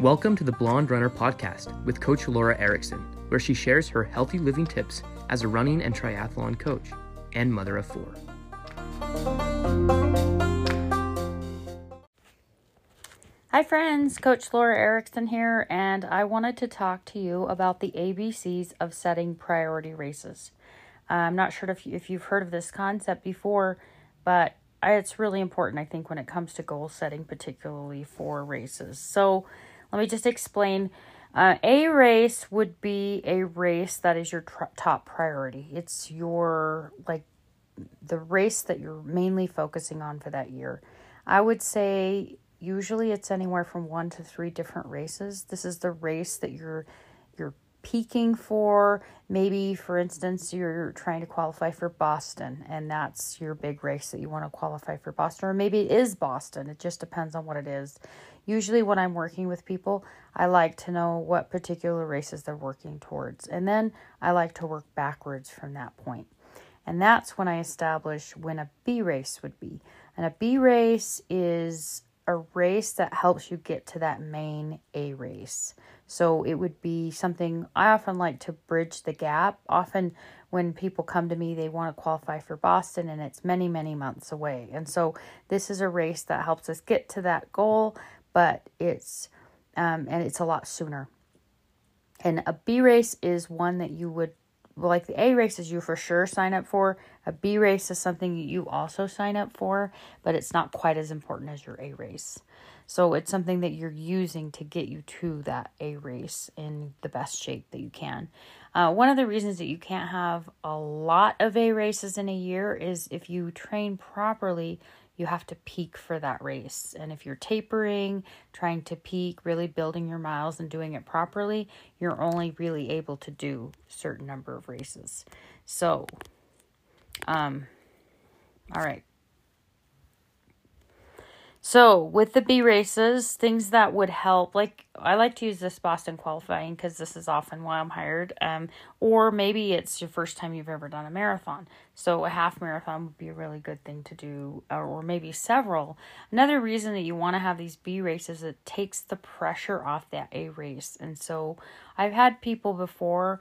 Welcome to the Blonde Runner podcast with Coach Lora Erickson, where she shares her healthy living tips as a running and triathlon coach and mother of four. Hi, friends. Coach Lora Erickson here, and I wanted to talk to you about the ABCs of setting priority races. Uh, I'm not sure if, you, if you've heard of this concept before, but it's really important, I think, when it comes to goal setting, particularly for races. So, let me just explain. Uh, a race would be a race that is your tr- top priority. It's your, like, the race that you're mainly focusing on for that year. I would say usually it's anywhere from one to three different races. This is the race that you're you're peaking for. Maybe, for instance, you're trying to qualify for Boston, and that's your big race that you want to qualify for Boston, or maybe it is Boston. It just depends on what it is. Usually, when I'm working with people, I like to know what particular races they're working towards, and then I like to work backwards from that point. And that's when I establish when a B race would be. And a B race is a race that helps you get to that main A race. So it would be something I often like to bridge the gap. Often, when people come to me, they want to qualify for Boston and it's many, many months away. And so, this is a race that helps us get to that goal, but it's um, and it's a lot sooner. And a B race is one that you would like the A races you for sure sign up for. A B race is something you also sign up for, but it's not quite as important as your A race. So it's something that you're using to get you to that A race in the best shape that you can. Uh, one of the reasons that you can't have a lot of A races in a year is if you train properly, you have to peak for that race. And if you're tapering, trying to peak, really building your miles and doing it properly, you're only really able to do a certain number of races. So, um, all right. So, with the B races, things that would help, like I like to use this Boston qualifying because this is often why I'm hired. Um, or maybe it's your first time you've ever done a marathon. So, a half marathon would be a really good thing to do, or maybe several. Another reason that you want to have these B races, it takes the pressure off that A race. And so, I've had people before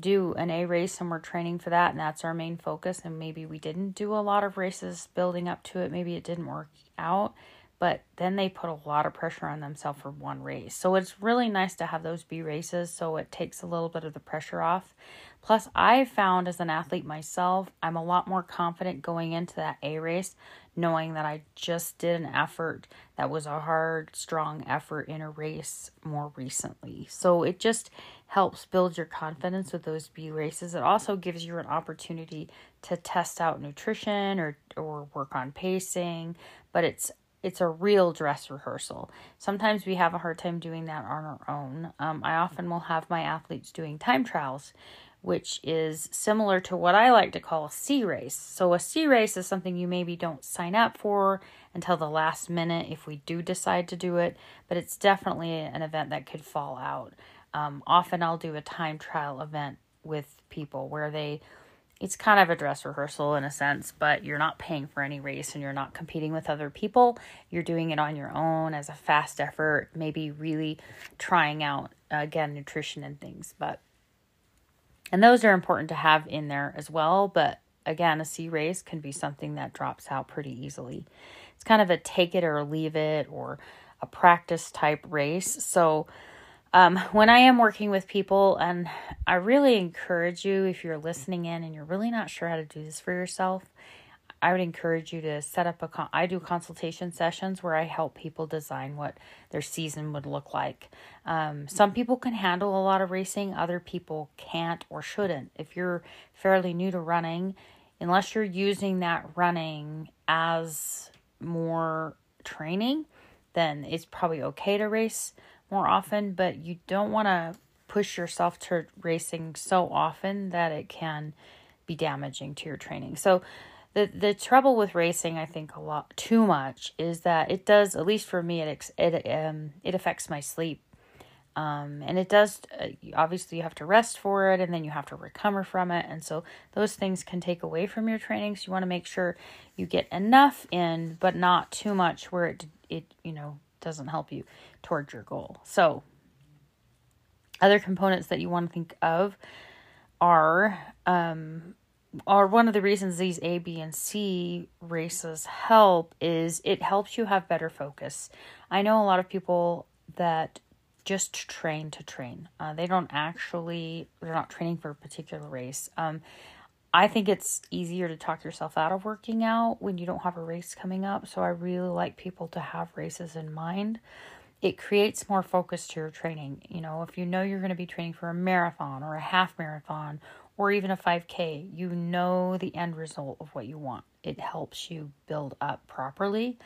do an A race and we're training for that, and that's our main focus. And maybe we didn't do a lot of races building up to it, maybe it didn't work out but then they put a lot of pressure on themselves for one race. So it's really nice to have those B races so it takes a little bit of the pressure off. Plus, I found as an athlete myself, I'm a lot more confident going into that A race knowing that I just did an effort that was a hard, strong effort in a race more recently. So it just helps build your confidence with those B races. It also gives you an opportunity to test out nutrition or or work on pacing, but it's it's a real dress rehearsal. Sometimes we have a hard time doing that on our own. Um, I often will have my athletes doing time trials, which is similar to what I like to call a C race. So, a C race is something you maybe don't sign up for until the last minute if we do decide to do it, but it's definitely an event that could fall out. Um, often I'll do a time trial event with people where they it's kind of a dress rehearsal in a sense, but you're not paying for any race and you're not competing with other people. You're doing it on your own as a fast effort, maybe really trying out again nutrition and things, but and those are important to have in there as well, but again, a C race can be something that drops out pretty easily. It's kind of a take it or leave it or a practice type race. So um, when I am working with people, and I really encourage you, if you're listening in and you're really not sure how to do this for yourself, I would encourage you to set up a. Con- I do consultation sessions where I help people design what their season would look like. Um, some people can handle a lot of racing, other people can't or shouldn't. If you're fairly new to running, unless you're using that running as more training, then it's probably okay to race more often, but you don't want to push yourself to racing so often that it can be damaging to your training. So the the trouble with racing, I think a lot too much is that it does at least for me it it um it affects my sleep. Um, and it does uh, obviously you have to rest for it and then you have to recover from it and so those things can take away from your training so you want to make sure you get enough in but not too much where it it you know doesn't help you towards your goal. So, other components that you want to think of are um, are one of the reasons these A, B, and C races help is it helps you have better focus. I know a lot of people that just train to train. Uh, they don't actually they're not training for a particular race. Um, I think it's easier to talk yourself out of working out when you don't have a race coming up. So I really like people to have races in mind. It creates more focus to your training. You know, if you know you're going to be training for a marathon or a half marathon or even a 5K, you know the end result of what you want. It helps you build up properly.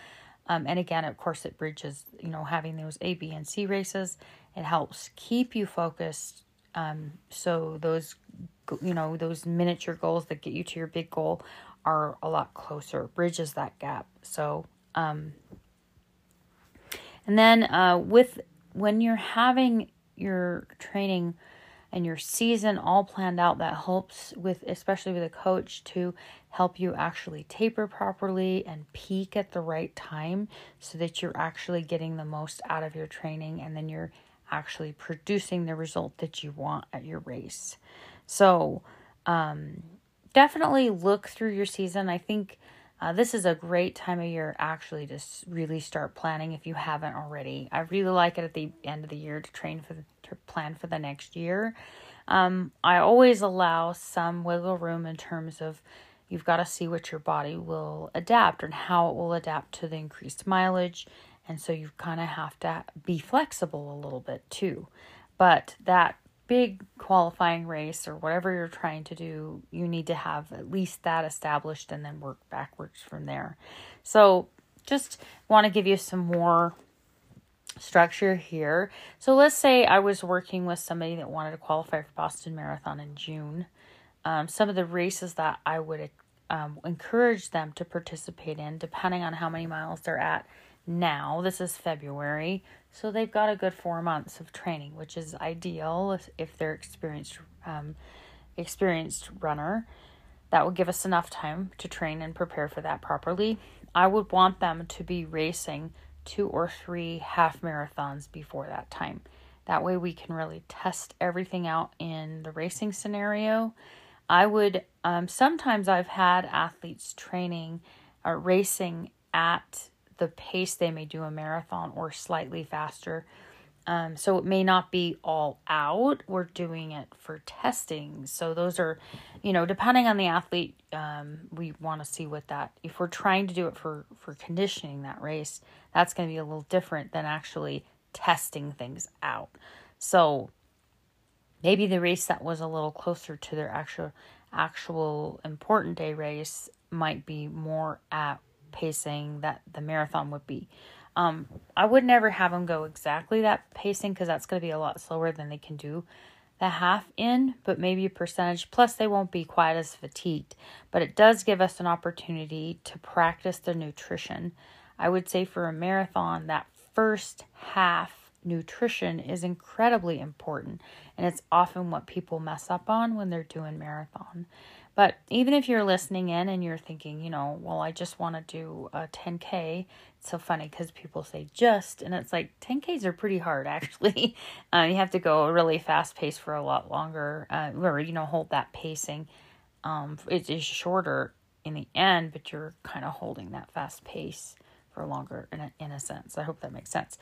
Um, and again, of course, it bridges, you know, having those A, B, and C races. It helps keep you focused. Um, so those you know those miniature goals that get you to your big goal are a lot closer bridges that gap. So um and then uh with when you're having your training and your season all planned out that helps with especially with a coach to help you actually taper properly and peak at the right time so that you're actually getting the most out of your training and then you're actually producing the result that you want at your race so, um, definitely look through your season. I think uh, this is a great time of year actually to really start planning if you haven't already. I really like it at the end of the year to train for the, to plan for the next year. Um, I always allow some wiggle room in terms of you've got to see what your body will adapt and how it will adapt to the increased mileage. And so you kind of have to be flexible a little bit too. But that big qualifying race or whatever you're trying to do, you need to have at least that established and then work backwards from there. So, just want to give you some more structure here. So, let's say I was working with somebody that wanted to qualify for Boston Marathon in June. Um, some of the races that I would um, encourage them to participate in, depending on how many miles they're at now. This is February. So they've got a good four months of training, which is ideal if, if they're experienced um, experienced runner. That would give us enough time to train and prepare for that properly. I would want them to be racing two or three half marathons before that time. That way we can really test everything out in the racing scenario. I would um, sometimes I've had athletes training or uh, racing at the pace they may do a marathon or slightly faster. Um, so it may not be all out. We're doing it for testing. So those are, you know, depending on the athlete, um, we want to see what that. If we're trying to do it for for conditioning that race, that's going to be a little different than actually testing things out. So maybe the race that was a little closer to their actual actual important day race might be more at pacing that the marathon would be. Um, I would never have them go exactly that pacing because that's going to be a lot slower than they can do the half in, but maybe a percentage. Plus, they won't be quite as fatigued. But it does give us an opportunity to practice the nutrition. I would say for a marathon, that first half nutrition is incredibly important, and it's often what people mess up on when they're doing marathon. But even if you're listening in and you're thinking, you know, well, I just want to do a 10K, it's so funny because people say just, and it's like 10Ks are pretty hard actually. uh, you have to go a really fast pace for a lot longer, uh, or, you know, hold that pacing. Um, it is shorter in the end, but you're kind of holding that fast pace for longer in a, in a sense. I hope that makes sense.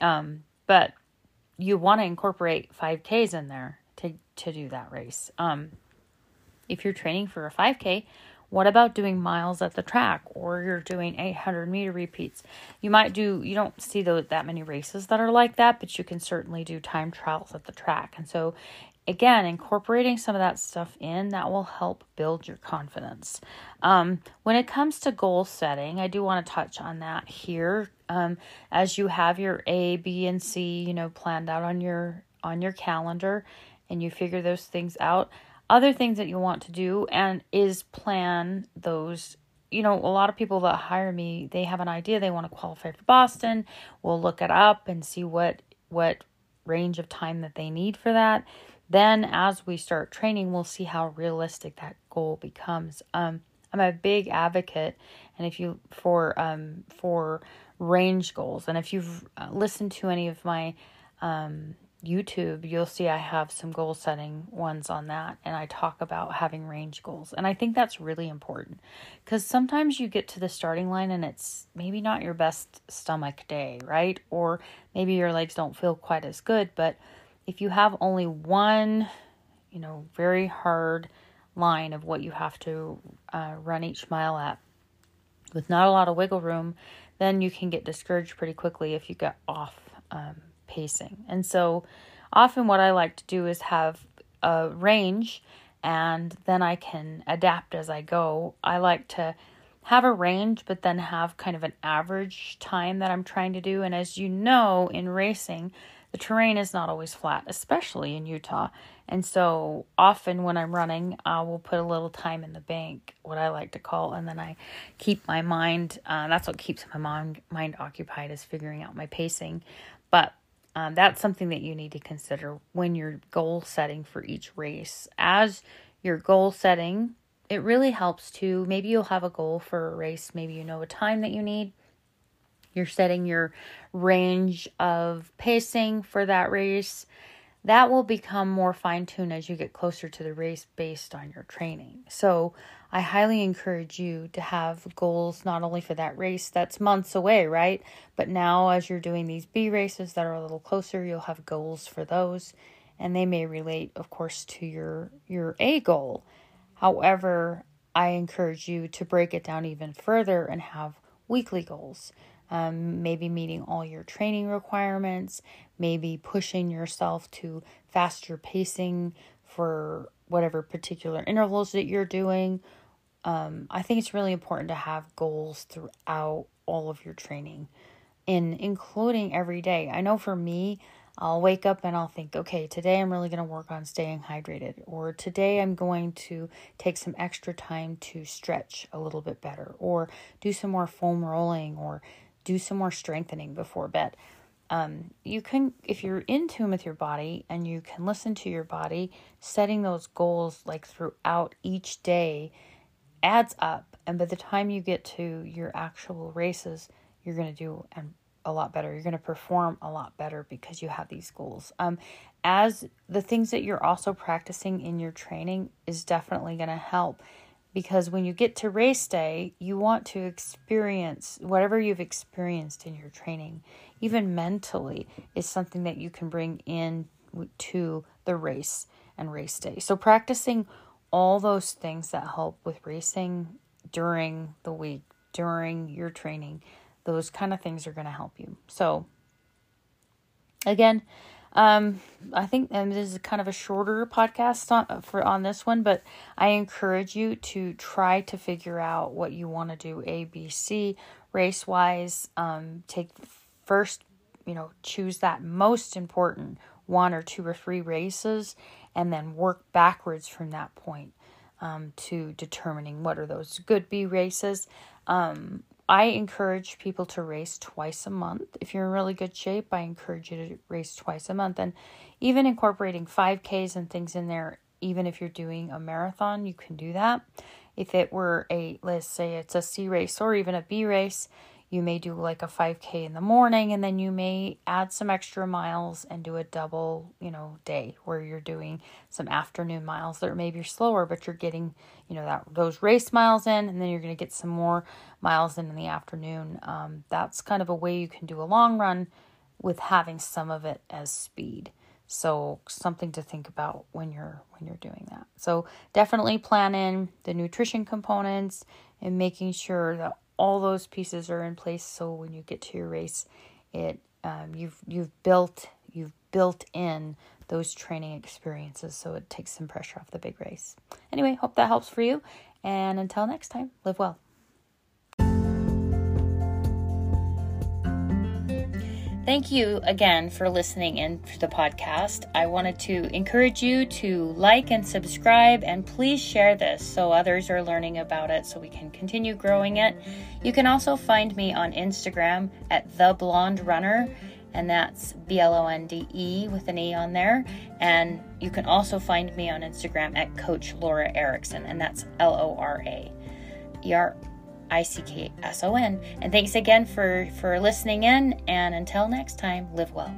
Um, but you want to incorporate 5Ks in there to, to do that race. Um, if you're training for a 5K, what about doing miles at the track or you're doing 800 meter repeats? You might do, you don't see those, that many races that are like that, but you can certainly do time trials at the track. And so, again, incorporating some of that stuff in that will help build your confidence. Um, when it comes to goal setting, I do want to touch on that here. Um, as you have your A, B, and C, you know, planned out on your on your calendar, and you figure those things out other things that you want to do and is plan those you know, a lot of people that hire me, they have an idea they want to qualify for Boston. We'll look it up and see what what range of time that they need for that. Then as we start training, we'll see how realistic that goal becomes. Um, I'm a big advocate and if you for um for range goals. And if you've uh, listened to any of my um, YouTube, you'll see I have some goal setting ones on that, and I talk about having range goals. And I think that's really important because sometimes you get to the starting line and it's maybe not your best stomach day, right? Or maybe your legs don't feel quite as good. But if you have only one, you know, very hard line of what you have to uh, run each mile at with not a lot of wiggle room, then you can get discouraged pretty quickly if you get off um, pacing. And so often what I like to do is have a range and then I can adapt as I go. I like to have a range, but then have kind of an average time that I'm trying to do. And as you know, in racing, the terrain is not always flat, especially in Utah. And so often when I'm running, I will put a little time in the bank, what I like to call, and then I keep my mind. Uh, that's what keeps my mind mind occupied is figuring out my pacing. But um, that's something that you need to consider when you're goal setting for each race. As your goal setting, it really helps to maybe you'll have a goal for a race, maybe you know a time that you need you're setting your range of pacing for that race. That will become more fine tuned as you get closer to the race based on your training. So, I highly encourage you to have goals not only for that race that's months away, right? But now, as you're doing these B races that are a little closer, you'll have goals for those, and they may relate, of course, to your your A goal. However, I encourage you to break it down even further and have weekly goals um, maybe meeting all your training requirements, maybe pushing yourself to faster pacing for whatever particular intervals that you're doing. Um, I think it's really important to have goals throughout all of your training, and including every day. I know for me, I'll wake up and I'll think, okay, today I'm really going to work on staying hydrated, or today I'm going to take some extra time to stretch a little bit better, or do some more foam rolling, or do some more strengthening before bed. Um, you can, if you're in tune with your body and you can listen to your body, setting those goals like throughout each day adds up. And by the time you get to your actual races, you're going to do and a lot better. You're going to perform a lot better because you have these goals. Um, as the things that you're also practicing in your training is definitely going to help because when you get to race day, you want to experience whatever you've experienced in your training, even mentally, is something that you can bring in to the race and race day. So, practicing all those things that help with racing during the week, during your training, those kind of things are going to help you. So, again, um, I think this is kind of a shorter podcast on, for on this one, but I encourage you to try to figure out what you want to do A, B, C race wise. Um, take first, you know, choose that most important one or two or three races, and then work backwards from that point um, to determining what are those good B races. Um, I encourage people to race twice a month. If you're in really good shape, I encourage you to race twice a month. And even incorporating 5Ks and things in there, even if you're doing a marathon, you can do that. If it were a, let's say it's a C race or even a B race, you may do like a 5k in the morning and then you may add some extra miles and do a double you know day where you're doing some afternoon miles that maybe you're slower but you're getting you know that those race miles in and then you're going to get some more miles in in the afternoon. Um, that's kind of a way you can do a long run with having some of it as speed. So something to think about when you're when you're doing that. So definitely plan in the nutrition components and making sure that all those pieces are in place so when you get to your race it um, you've you've built you've built in those training experiences so it takes some pressure off the big race. Anyway hope that helps for you and until next time live well Thank you again for listening in to the podcast. I wanted to encourage you to like and subscribe and please share this so others are learning about it so we can continue growing it. You can also find me on Instagram at the blonde runner and that's B L O N D E with an E on there. And you can also find me on Instagram at Coach Lora Erickson, and that's L O R A E R I C K S O N. And thanks again for, for listening in. And until next time, live well.